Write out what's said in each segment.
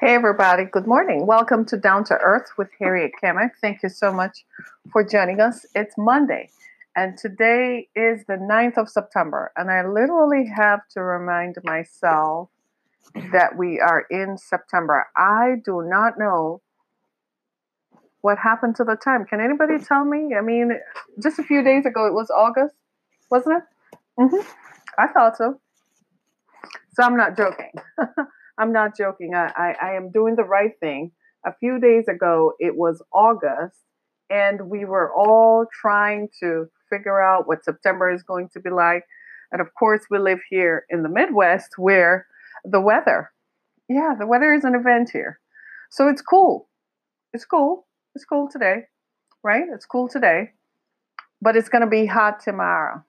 Hey, everybody. Good morning. Welcome to Down to Earth with Harriet Kamek. Thank you so much for joining us. It's Monday, and today is the 9th of September. And I literally have to remind myself that we are in September. I do not know what happened to the time. Can anybody tell me? I mean, just a few days ago, it was August, wasn't it? Mm-hmm. I thought so. So I'm not joking. I'm not joking. I, I, I am doing the right thing. A few days ago, it was August, and we were all trying to figure out what September is going to be like. And of course, we live here in the Midwest where the weather, yeah, the weather is an event here. So it's cool. It's cool. It's cool today, right? It's cool today, but it's going to be hot tomorrow.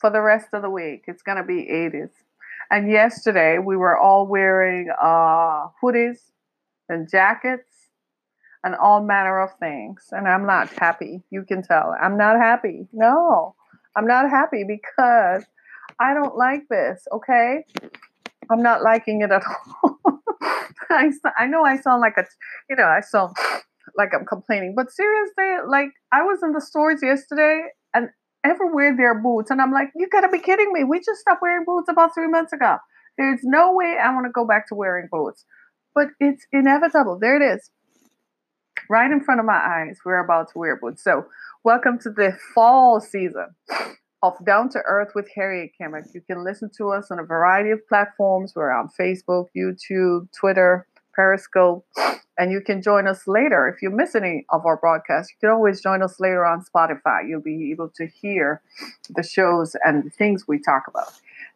For the rest of the week, it's going to be 80s. And yesterday we were all wearing uh, hoodies and jackets and all manner of things. And I'm not happy. You can tell. I'm not happy. No, I'm not happy because I don't like this. Okay. I'm not liking it at all. I, I know I sound like a, you know, I sound like I'm complaining, but seriously, like I was in the stores yesterday and ever wear their boots. And I'm like, you gotta be kidding me. We just stopped wearing boots about three months ago. There's no way I want to go back to wearing boots. But it's inevitable. There it is. Right in front of my eyes, we're about to wear boots. So, welcome to the fall season of Down to Earth with Harriet Kamek. You can listen to us on a variety of platforms. We're on Facebook, YouTube, Twitter, Periscope, and you can join us later. If you miss any of our broadcasts, you can always join us later on Spotify. You'll be able to hear the shows and the things we talk about.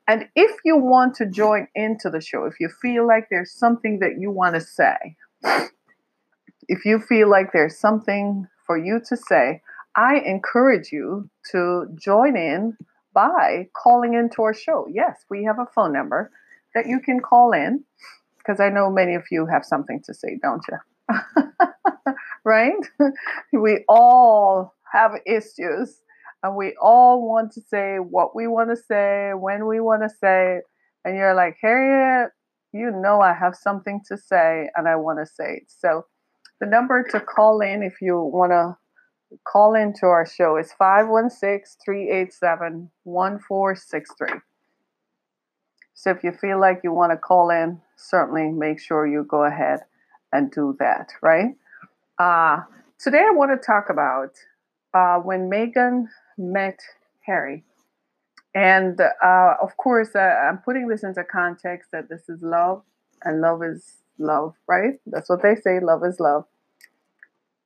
And if you want to join into the show, if you feel like there's something that you want to say, if you feel like there's something for you to say, I encourage you to join in by calling into our show. Yes, we have a phone number that you can call in because I know many of you have something to say, don't you? right? we all have issues and we all want to say what we want to say, when we want to say it. And you're like, Harriet, you know I have something to say and I want to say it. So the number to call in if you want to call into our show is 516 387 1463. So if you feel like you want to call in, certainly make sure you go ahead and do that, right? Uh, today I want to talk about uh, when Meghan met Harry. And uh, of course, uh, I'm putting this into context that this is love, and love is love, right? That's what they say love is love.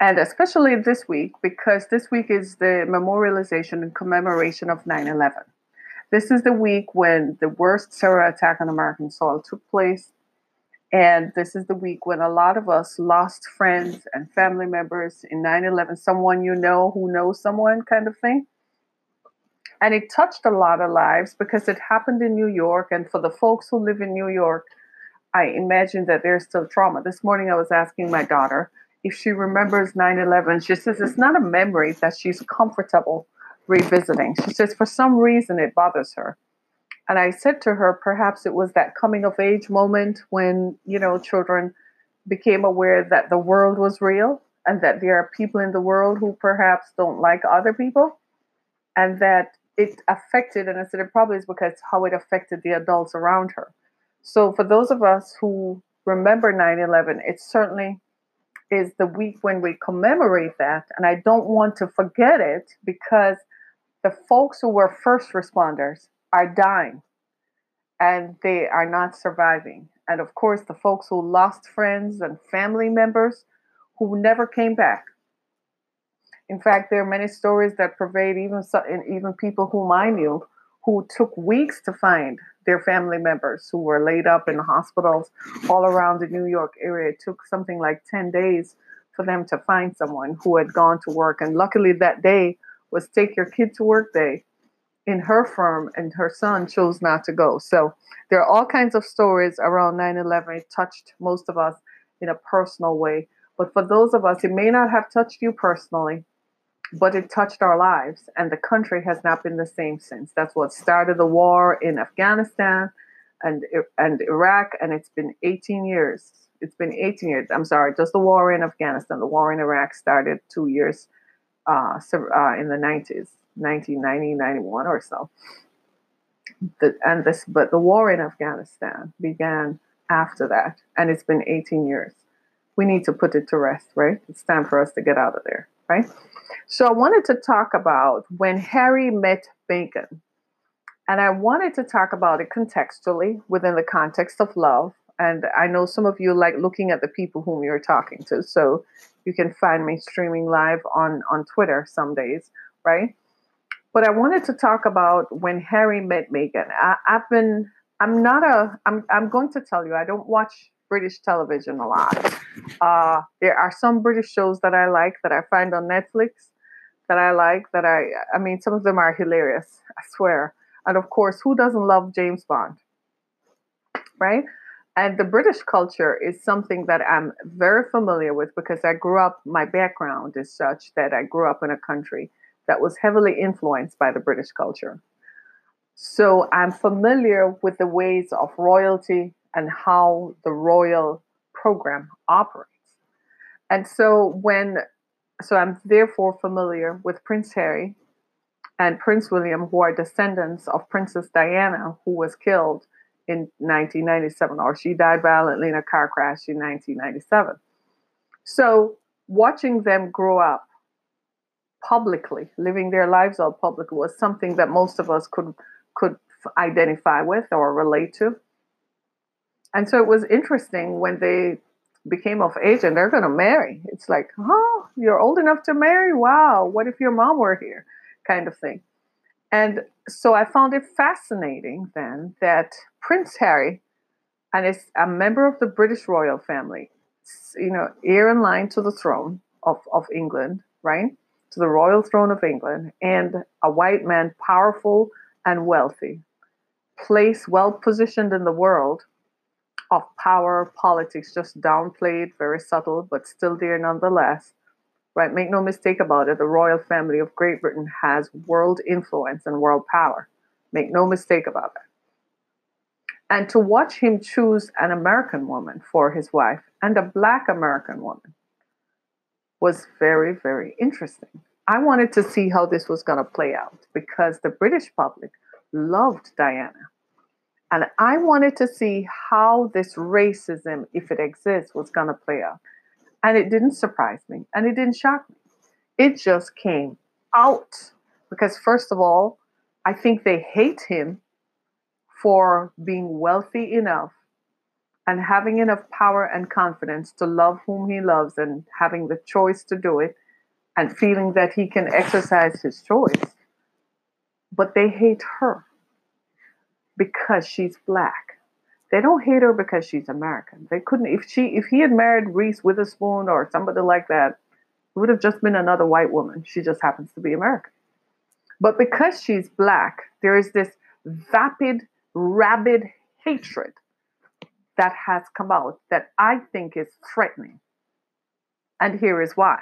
And especially this week, because this week is the memorialization and commemoration of 9 11. This is the week when the worst terror attack on American soil took place. And this is the week when a lot of us lost friends and family members in 9 11, someone you know who knows someone kind of thing. And it touched a lot of lives because it happened in New York. And for the folks who live in New York, I imagine that there's still trauma. This morning I was asking my daughter if she remembers 9 11. She says it's not a memory that she's comfortable revisiting. She says, for some reason, it bothers her. And I said to her, perhaps it was that coming of age moment when, you know, children became aware that the world was real and that there are people in the world who perhaps don't like other people and that it affected, and I said it probably is because how it affected the adults around her. So for those of us who remember 9 11, it certainly is the week when we commemorate that. And I don't want to forget it because the folks who were first responders are dying and they are not surviving. And of course, the folks who lost friends and family members who never came back. In fact, there are many stories that pervade even even people whom I knew who took weeks to find their family members who were laid up in hospitals all around the New York area. It took something like 10 days for them to find someone who had gone to work. And luckily, that day was take your kid to work day in her firm, and her son chose not to go. So there are all kinds of stories around 9 11. It touched most of us in a personal way. But for those of us, it may not have touched you personally, but it touched our lives, and the country has not been the same since. That's what started the war in Afghanistan and, and Iraq, and it's been 18 years It's been 18 years. I'm sorry, just the war in Afghanistan. The war in Iraq started two years uh, uh, in the 90s, 1990, 91 or so. The, and this, but the war in Afghanistan began after that, and it's been 18 years. We need to put it to rest, right? It's time for us to get out of there, right? So I wanted to talk about when Harry met Meghan. And I wanted to talk about it contextually within the context of love. And I know some of you like looking at the people whom you're talking to. So you can find me streaming live on, on Twitter some days, right? But I wanted to talk about when Harry met Meghan. I, I've been, I'm not a, I'm, I'm going to tell you, I don't watch British television a lot. Uh, there are some British shows that I like that I find on Netflix that I like that I, I mean, some of them are hilarious, I swear. And of course, who doesn't love James Bond? Right? And the British culture is something that I'm very familiar with because I grew up, my background is such that I grew up in a country that was heavily influenced by the British culture. So I'm familiar with the ways of royalty and how the royal program operates. And so when so I'm therefore familiar with Prince Harry and Prince William, who are descendants of Princess Diana, who was killed in 1997, or she died violently in a car crash in 1997. So watching them grow up publicly, living their lives out publicly, was something that most of us could could identify with or relate to. And so it was interesting when they became of age and they're going to marry. It's like, oh, you're old enough to marry? Wow, what if your mom were here? Kind of thing. And so I found it fascinating then that Prince Harry and is a member of the British royal family, you know, heir in line to the throne of, of England, right? To the royal throne of England, and a white man, powerful and wealthy, place well positioned in the world of power politics, just downplayed, very subtle, but still there nonetheless. Right? Make no mistake about it, the royal family of Great Britain has world influence and world power. Make no mistake about it. And to watch him choose an American woman for his wife and a black American woman was very, very interesting. I wanted to see how this was going to play out because the British public loved Diana. And I wanted to see how this racism, if it exists, was going to play out. And it didn't surprise me and it didn't shock me. It just came out because, first of all, I think they hate him for being wealthy enough and having enough power and confidence to love whom he loves and having the choice to do it and feeling that he can exercise his choice. But they hate her because she's black. They don't hate her because she's American. They couldn't if she if he had married Reese Witherspoon or somebody like that, it would have just been another white woman. She just happens to be American. But because she's black, there is this vapid, rabid hatred that has come out that I think is threatening. And here is why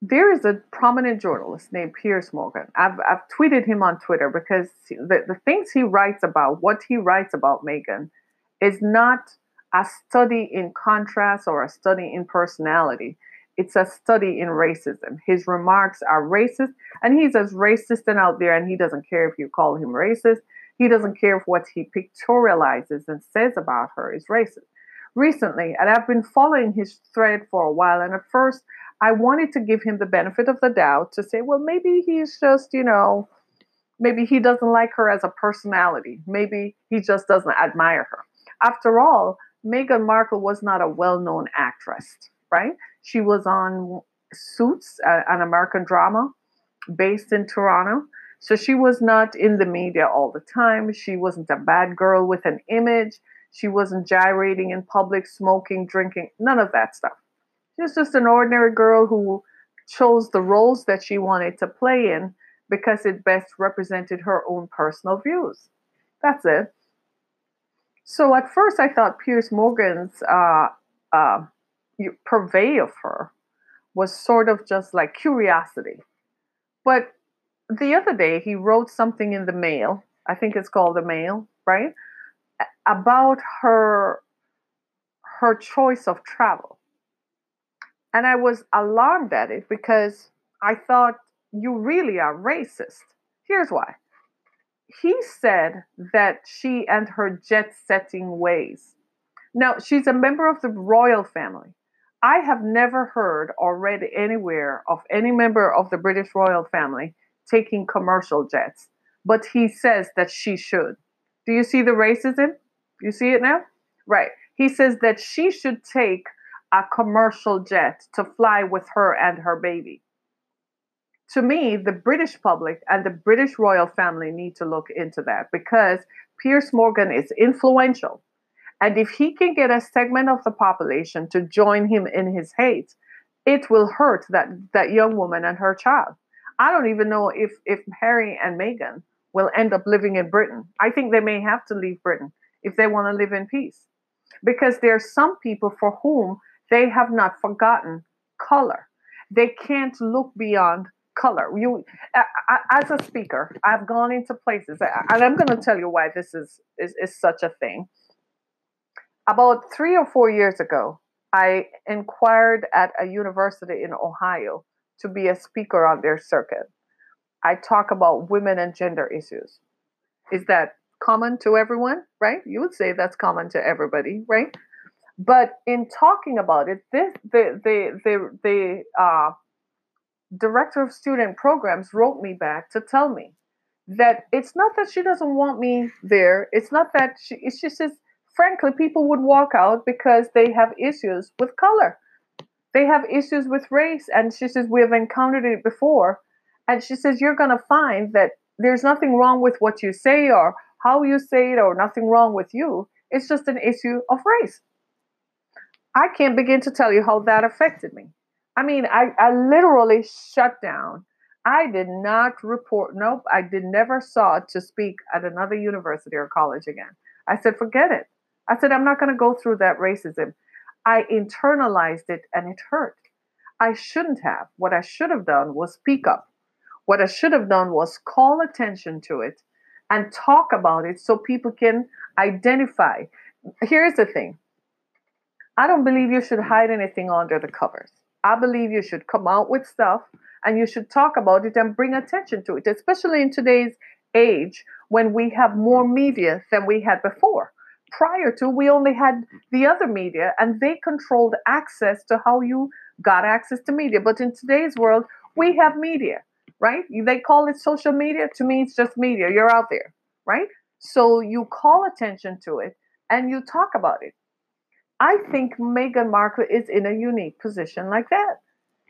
there is a prominent journalist named Piers Morgan. I've, I've tweeted him on Twitter because the, the things he writes about, what he writes about Meghan, is not a study in contrast or a study in personality. It's a study in racism. His remarks are racist, and he's as racist and out there, and he doesn't care if you call him racist. He doesn't care if what he pictorializes and says about her is racist. Recently, and I've been following his thread for a while, and at first I wanted to give him the benefit of the doubt to say, well, maybe he's just, you know, maybe he doesn't like her as a personality. Maybe he just doesn't admire her. After all, Meghan Markle was not a well known actress, right? She was on Suits, an American drama based in Toronto. So she was not in the media all the time. She wasn't a bad girl with an image. She wasn't gyrating in public, smoking, drinking, none of that stuff. Just an ordinary girl who chose the roles that she wanted to play in because it best represented her own personal views. That's it. So at first, I thought Piers Morgan's uh, uh, purvey of her was sort of just like curiosity. But the other day, he wrote something in the mail. I think it's called the mail, right? About her her choice of travel. And I was alarmed at it because I thought, you really are racist. Here's why. He said that she and her jet setting ways. Now, she's a member of the royal family. I have never heard or read anywhere of any member of the British royal family taking commercial jets, but he says that she should. Do you see the racism? You see it now? Right. He says that she should take a commercial jet to fly with her and her baby. To me, the British public and the British royal family need to look into that because Piers Morgan is influential. And if he can get a segment of the population to join him in his hate, it will hurt that, that young woman and her child. I don't even know if, if Harry and Meghan will end up living in Britain. I think they may have to leave Britain if they want to live in peace. Because there are some people for whom they have not forgotten color. They can't look beyond color. You, as a speaker, I've gone into places, and I'm going to tell you why this is, is, is such a thing. About three or four years ago, I inquired at a university in Ohio to be a speaker on their circuit. I talk about women and gender issues. Is that common to everyone, right? You would say that's common to everybody, right? But in talking about it, this the the the the uh, director of student programs wrote me back to tell me that it's not that she doesn't want me there. It's not that she. It's just says, frankly, people would walk out because they have issues with color. They have issues with race, and she says we have encountered it before. And she says you're going to find that there's nothing wrong with what you say or how you say it, or nothing wrong with you. It's just an issue of race. I can't begin to tell you how that affected me. I mean, I, I literally shut down. I did not report, nope, I did never saw to speak at another university or college again. I said, forget it. I said, I'm not going to go through that racism. I internalized it and it hurt. I shouldn't have. What I should have done was speak up. What I should have done was call attention to it and talk about it so people can identify. Here's the thing I don't believe you should hide anything under the covers. I believe you should come out with stuff and you should talk about it and bring attention to it, especially in today's age when we have more media than we had before. Prior to, we only had the other media and they controlled access to how you got access to media. But in today's world, we have media, right? They call it social media. To me, it's just media. You're out there, right? So you call attention to it and you talk about it. I think Meghan Markle is in a unique position like that.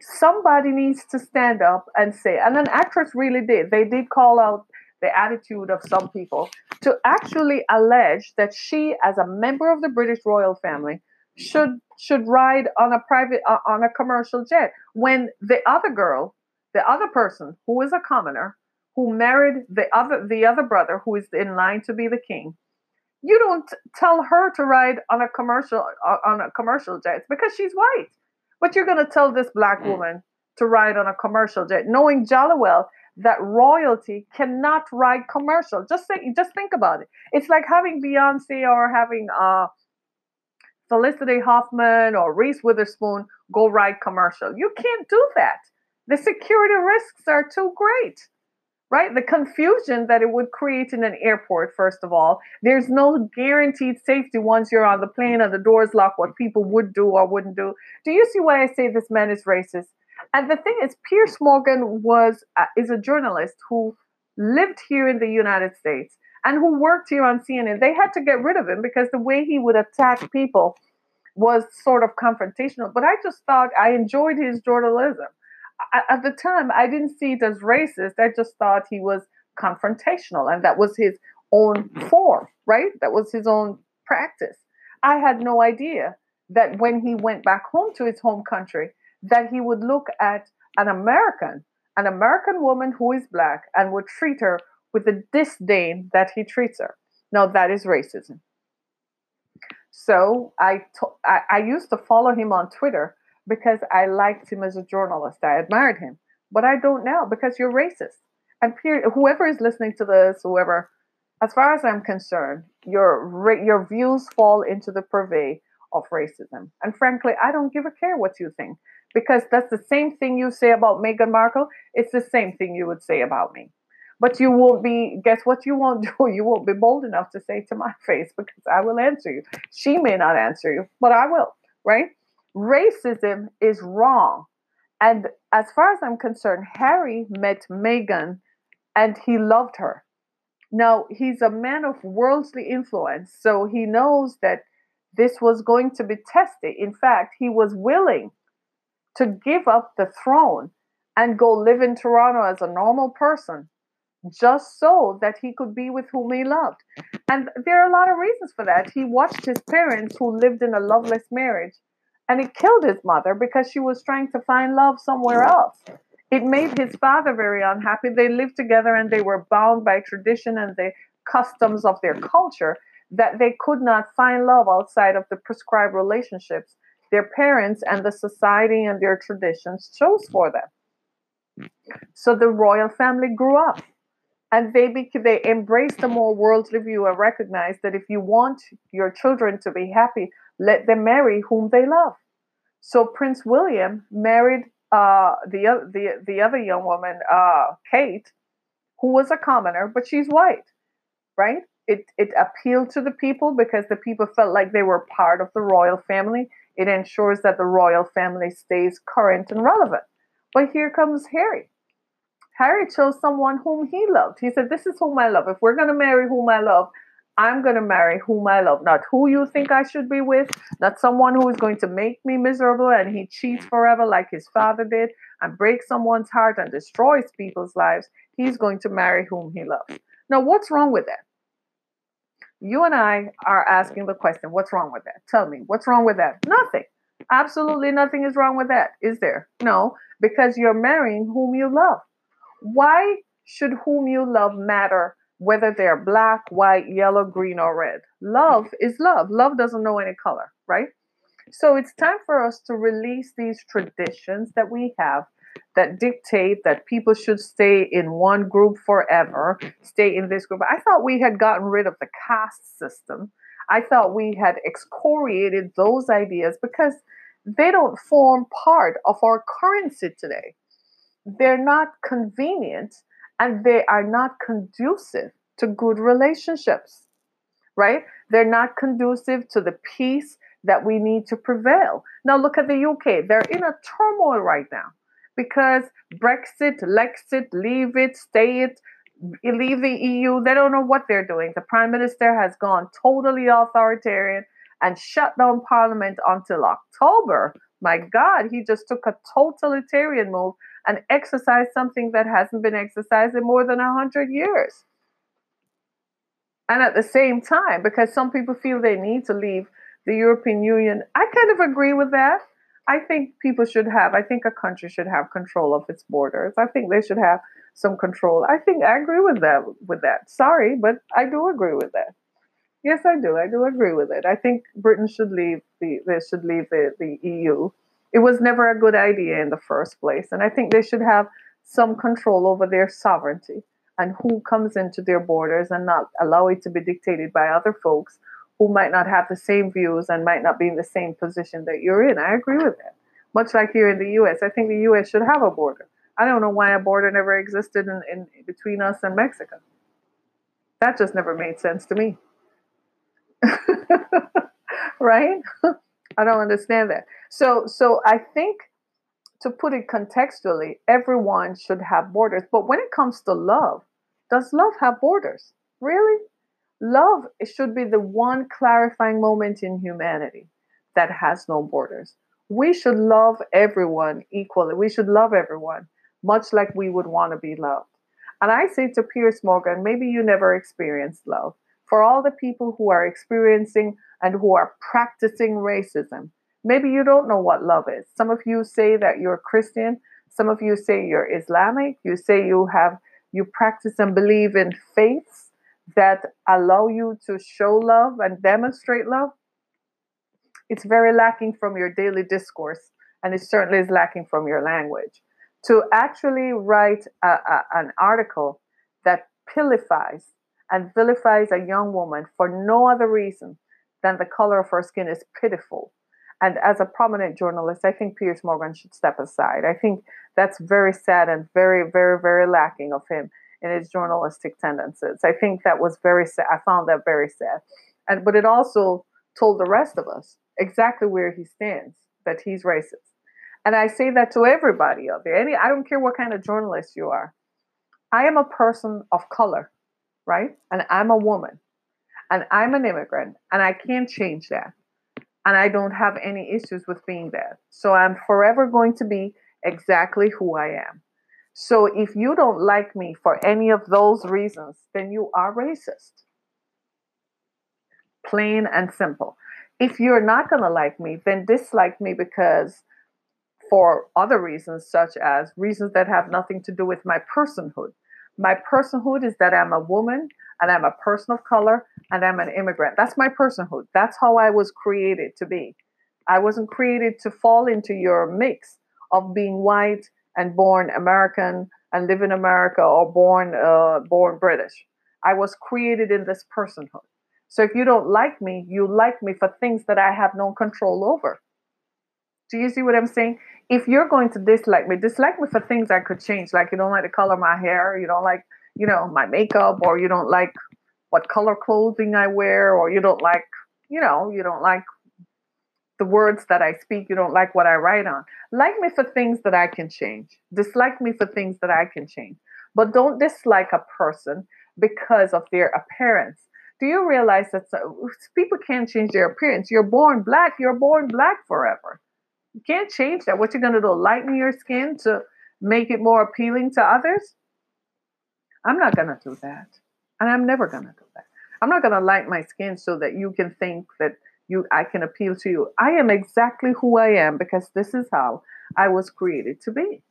Somebody needs to stand up and say, and an actress really did. They did call out the attitude of some people to actually allege that she, as a member of the British royal family, should should ride on a private uh, on a commercial jet when the other girl, the other person who is a commoner, who married the other the other brother who is in line to be the king, you don't tell her to ride on a commercial on a commercial jet because she's white. But you're going to tell this black mm. woman to ride on a commercial jet, knowing jolly well that royalty cannot ride commercial. Just think, just think about it. It's like having Beyonce or having uh, Felicity Huffman or Reese Witherspoon go ride commercial. You can't do that. The security risks are too great right? The confusion that it would create in an airport, first of all. There's no guaranteed safety once you're on the plane and the doors lock, what people would do or wouldn't do. Do you see why I say this man is racist? And the thing is, Piers Morgan was uh, is a journalist who lived here in the United States and who worked here on CNN. They had to get rid of him because the way he would attack people was sort of confrontational. But I just thought I enjoyed his journalism at the time, I didn't see it as racist. I just thought he was confrontational, and that was his own mm-hmm. form, right? That was his own practice. I had no idea that when he went back home to his home country, that he would look at an American, an American woman who is black, and would treat her with the disdain that he treats her. Now that is racism. So I, to- I, I used to follow him on Twitter because I liked him as a journalist. I admired him, but I don't now because you're racist. And period, whoever is listening to this, whoever, as far as I'm concerned, your your views fall into the purvey of racism. And frankly, I don't give a care what you think because that's the same thing you say about Meghan Markle. It's the same thing you would say about me. But you won't be, guess what you won't do? You won't be bold enough to say to my face because I will answer you. She may not answer you, but I will, right? Racism is wrong. And as far as I'm concerned, Harry met Meghan and he loved her. Now, he's a man of worldly influence, so he knows that this was going to be tested. In fact, he was willing to give up the throne and go live in Toronto as a normal person just so that he could be with whom he loved. And there are a lot of reasons for that. He watched his parents who lived in a loveless marriage and it killed his mother because she was trying to find love somewhere else. It made his father very unhappy. They lived together and they were bound by tradition and the customs of their culture that they could not find love outside of the prescribed relationships their parents and the society and their traditions chose for them. So the royal family grew up and they became, they embraced a more worldly view and recognized that if you want your children to be happy, let them marry whom they love. So Prince William married uh, the the the other young woman, uh, Kate, who was a commoner, but she's white, right? It it appealed to the people because the people felt like they were part of the royal family. It ensures that the royal family stays current and relevant. But here comes Harry. Harry chose someone whom he loved. He said, "This is whom I love. If we're going to marry whom I love, I'm going to marry whom I love, not who you think I should be with, not someone who is going to make me miserable and he cheats forever like his father did and breaks someone's heart and destroys people's lives. He's going to marry whom he loves. Now, what's wrong with that? You and I are asking the question, what's wrong with that? Tell me, what's wrong with that? Nothing. Absolutely nothing is wrong with that, is there? No, because you're marrying whom you love. Why should whom you love matter whether they're black, white, yellow, green, or red. Love is love. Love doesn't know any color, right? So it's time for us to release these traditions that we have that dictate that people should stay in one group forever, stay in this group. I thought we had gotten rid of the caste system. I thought we had excoriated those ideas because they don't form part of our currency today. They're not convenient and they are not conducive to good relationships, right? They're not conducive to the peace that we need to prevail. Now, look at the UK. They're in a turmoil right now because Brexit, Lexit, leave it, stay it, leave the EU. They don't know what they're doing. The prime minister has gone totally authoritarian and shut down parliament until October. My God, he just took a totalitarian move and exercise something that hasn't been exercised in more than 100 years. And at the same time, because some people feel they need to leave the European Union, I kind of agree with that. I think people should have, I think a country should have control of its borders. I think they should have some control. I think I agree with that with that. Sorry, but I do agree with that. Yes, I do. I do agree with it. I think Britain should leave the they should leave the, the EU it was never a good idea in the first place. And I think they should have some control over their sovereignty and who comes into their borders and not allow it to be dictated by other folks who might not have the same views and might not be in the same position that you're in. I agree with that. Much like here in the US, I think the US should have a border. I don't know why a border never existed in, in between us and Mexico. That just never made sense to me. right? I don't understand that. So so I think to put it contextually, everyone should have borders. But when it comes to love, does love have borders? Really? Love should be the one clarifying moment in humanity that has no borders. We should love everyone equally. We should love everyone much like we would want to be loved. And I say to Piers Morgan, maybe you never experienced love. For all the people who are experiencing and who are practicing racism, Maybe you don't know what love is. Some of you say that you're Christian. Some of you say you're Islamic. You say you have you practice and believe in faiths that allow you to show love and demonstrate love. It's very lacking from your daily discourse, and it certainly is lacking from your language. To actually write a, a, an article that pilifies and vilifies a young woman for no other reason than the color of her skin is pitiful. And as a prominent journalist, I think Piers Morgan should step aside. I think that's very sad and very, very, very lacking of him in his journalistic tendencies. I think that was very sad. I found that very sad. And but it also told the rest of us exactly where he stands, that he's racist. And I say that to everybody out there. Any I don't care what kind of journalist you are. I am a person of color, right? And I'm a woman. And I'm an immigrant. And I can't change that. And I don't have any issues with being that. So I'm forever going to be exactly who I am. So if you don't like me for any of those reasons, then you are racist. Plain and simple. If you're not going to like me, then dislike me because for other reasons, such as reasons that have nothing to do with my personhood. My personhood is that I'm a woman and I'm a person of color and I'm an immigrant. That's my personhood. That's how I was created to be. I wasn't created to fall into your mix of being white and born American and live in America or born uh, born British. I was created in this personhood. So if you don't like me, you like me for things that I have no control over. Do you see what I'm saying? If you're going to dislike me, dislike me for things I could change, like you don't like the color of my hair, you don't like, you know, my makeup, or you don't like what color clothing I wear, or you don't like, you know, you don't like the words that I speak, you don't like what I write on. Like me for things that I can change. Dislike me for things that I can change. But don't dislike a person because of their appearance. Do you realize that people can't change their appearance? You're born black, you're born black forever. You can't change that. What you're going to do, lighten your skin to make it more appealing to others? I'm not going to do that. And I'm never to do that. I'm not to light my skin so that you can think that you I can appeal to you. I am exactly who I am because this is how I was created to be.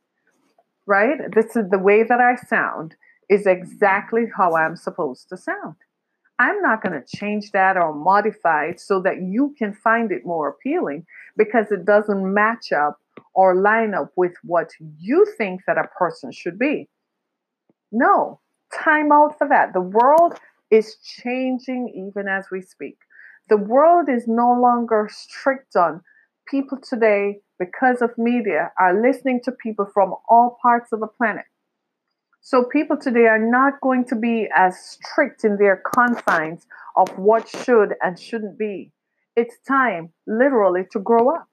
Right? This is the way that I sound is exactly how I'm supposed to sound. I'm not going to change that or modify it so that you can find it more appealing because it doesn't match up or line up with what you think that a person should be. No, time out for that. The world is changing even as we speak. The world is no longer strict on people today because of media are listening to people from all parts of the planet. So people today are not going to be as strict in their confines of what should and shouldn't be. It's time literally to grow up.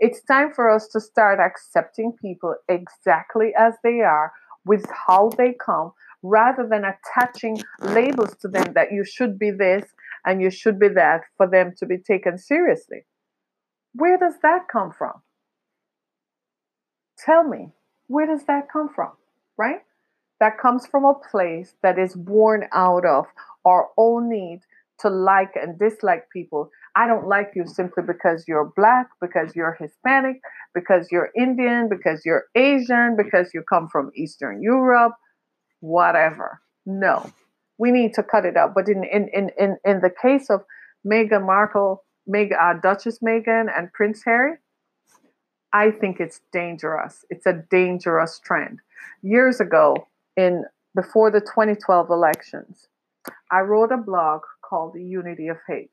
It's time for us to start accepting people exactly as they are with how they come rather than attaching labels to them that you should be this and you should be that for them to be taken seriously. Where does that come from? Tell me, where does that come from? Right? That comes from a place that is born out of our own need to like and dislike people. I don't like you simply because you're black, because you're Hispanic, because you're Indian, because you're Asian, because you come from Eastern Europe, whatever. No, we need to cut it out. But in in in in, in the case of Meghan Markle, Meg, uh, Duchess Meghan, and Prince Harry, I think it's dangerous. It's a dangerous trend. Years ago, in before the 2012 elections, I wrote a blog called The Unity of Hate.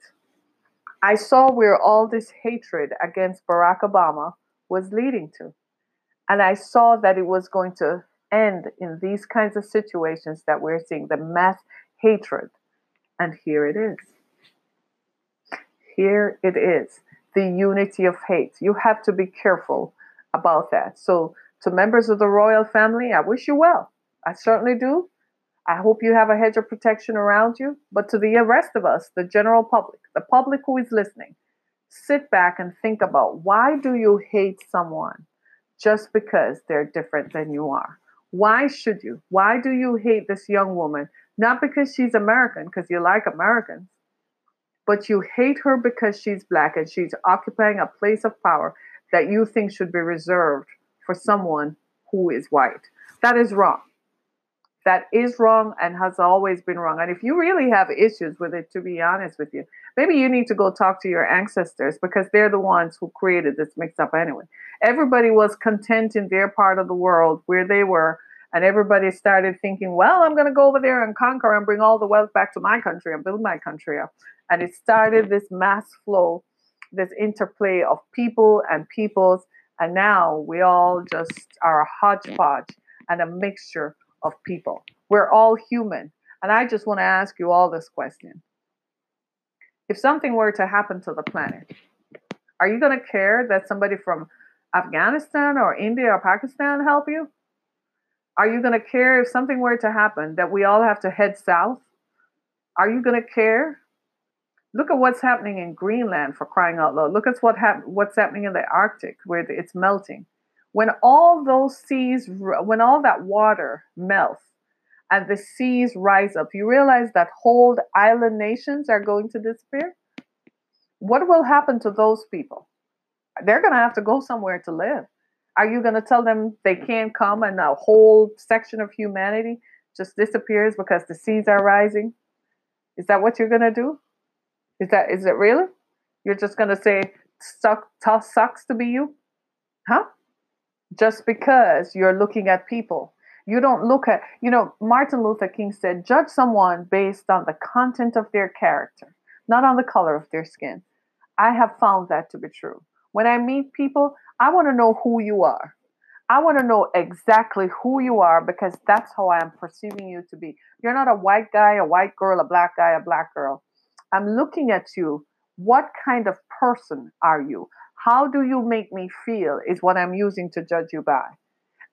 I saw where all this hatred against Barack Obama was leading to. And I saw that it was going to end in these kinds of situations that we're seeing the mass hatred. And here it is. Here it is the unity of hate. You have to be careful about that. So, to members of the royal family, I wish you well. I certainly do. I hope you have a hedge of protection around you. But to the rest of us, the general public, the public who is listening, sit back and think about why do you hate someone just because they're different than you are? Why should you? Why do you hate this young woman? Not because she's American, because you like Americans, but you hate her because she's black and she's occupying a place of power that you think should be reserved for someone who is white. That is wrong. That is wrong and has always been wrong. And if you really have issues with it, to be honest with you, maybe you need to go talk to your ancestors because they're the ones who created this mix up anyway. Everybody was content in their part of the world where they were and everybody started thinking, well, I'm going to go over there and conquer and bring all the wealth back to my country and build my country up. And it started this mass flow, this interplay of people and peoples. And now we all just are a hodgepodge and a mixture of people. We're all human. And I just want to ask you all this question. If something were to happen to the planet, are you going to care that somebody from Afghanistan or India or Pakistan help you? Are you going to care if something were to happen that we all have to head south? Are you going to care? Look at what's happening in Greenland for crying out loud. Look at what hap- what's happening in the Arctic where it's melting. When all those seas, when all that water melts and the seas rise up, you realize that whole island nations are going to disappear? What will happen to those people? They're going to have to go somewhere to live. Are you going to tell them they can't come and a whole section of humanity just disappears because the seas are rising? Is that what you're going to do? Is that is it really? You're just going to say suck sucks to be you? Huh? Just because you're looking at people. You don't look at, you know, Martin Luther King said, judge someone based on the content of their character, not on the color of their skin. I have found that to be true. When I meet people, I want to know who you are. I want to know exactly who you are because that's how I am perceiving you to be. You're not a white guy, a white girl, a black guy, a black girl. I'm looking at you. What kind of person are you? How do you make me feel is what I'm using to judge you by.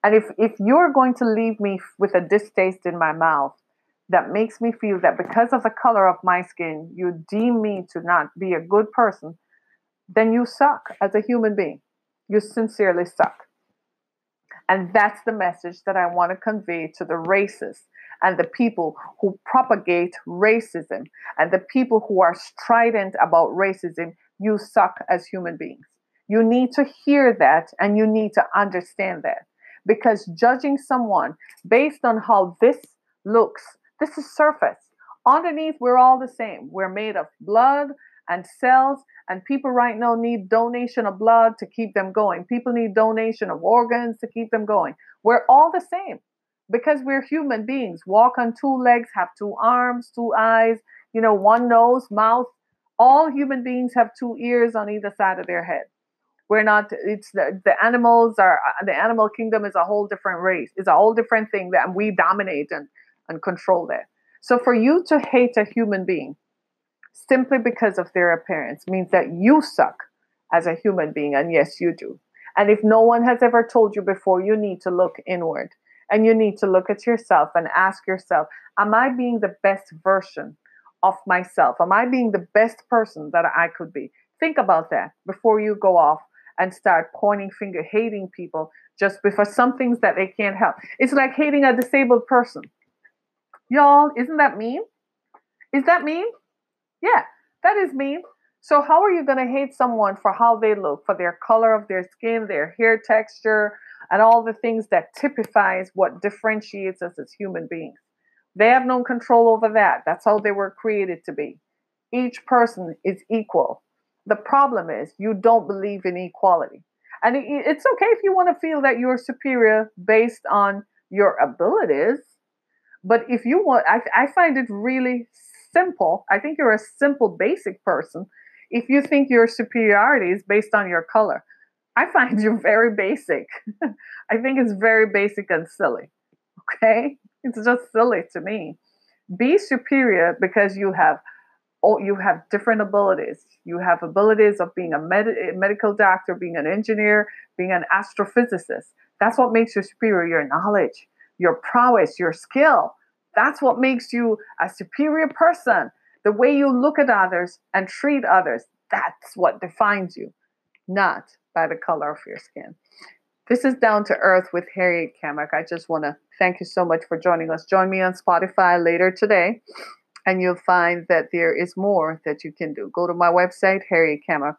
And if, if you're going to leave me with a distaste in my mouth that makes me feel that because of the color of my skin, you deem me to not be a good person, then you suck as a human being. You sincerely suck. And that's the message that I want to convey to the racists and the people who propagate racism and the people who are strident about racism. You suck as human beings. You need to hear that and you need to understand that because judging someone based on how this looks, this is surface. Underneath, we're all the same. We're made of blood and cells, and people right now need donation of blood to keep them going. People need donation of organs to keep them going. We're all the same because we're human beings. Walk on two legs, have two arms, two eyes, you know, one nose, mouth. All human beings have two ears on either side of their head. We're not. It's the the animals are uh, the animal kingdom is a whole different race. It's a whole different thing that we dominate and and control that. So for you to hate a human being simply because of their appearance means that you suck as a human being, and yes, you do. And if no one has ever told you before, you need to look inward and you need to look at yourself and ask yourself, Am I being the best version of myself? Am I being the best person that I could be? Think about that before you go off and start pointing finger, hating people just for some things that they can't help. It's like hating a disabled person. Y'all, isn't that mean? Is that mean? Yeah, that is mean. So, how are you going to hate someone for how they look, for their color of their skin, their hair texture, and all the things that typifies what differentiates us as human beings? They have no control over that. That's how they were created to be. Each person is equal. The problem is you don't believe in equality. And it's okay if you want to feel that you're superior based on your abilities. But if you want, I, I find it really simple. I think you're a simple, basic person. If you think your superiority is based on your color, I find you very basic. I think it's very basic and silly. Okay? It's just silly to me. Be superior because you have oh, you have different abilities. You have abilities of being a med- medical doctor, being an engineer, being an astrophysicist. That's what makes you superior your knowledge, your prowess, your skill. That's what makes you a superior person. The way you look at others and treat others, that's what defines you, not by the color of your skin. This is Down to Earth with Harriet Kamek. I just want to thank you so much for joining us. Join me on Spotify later today and you'll find that there is more that you can do. Go to my website, harrietkamek.com.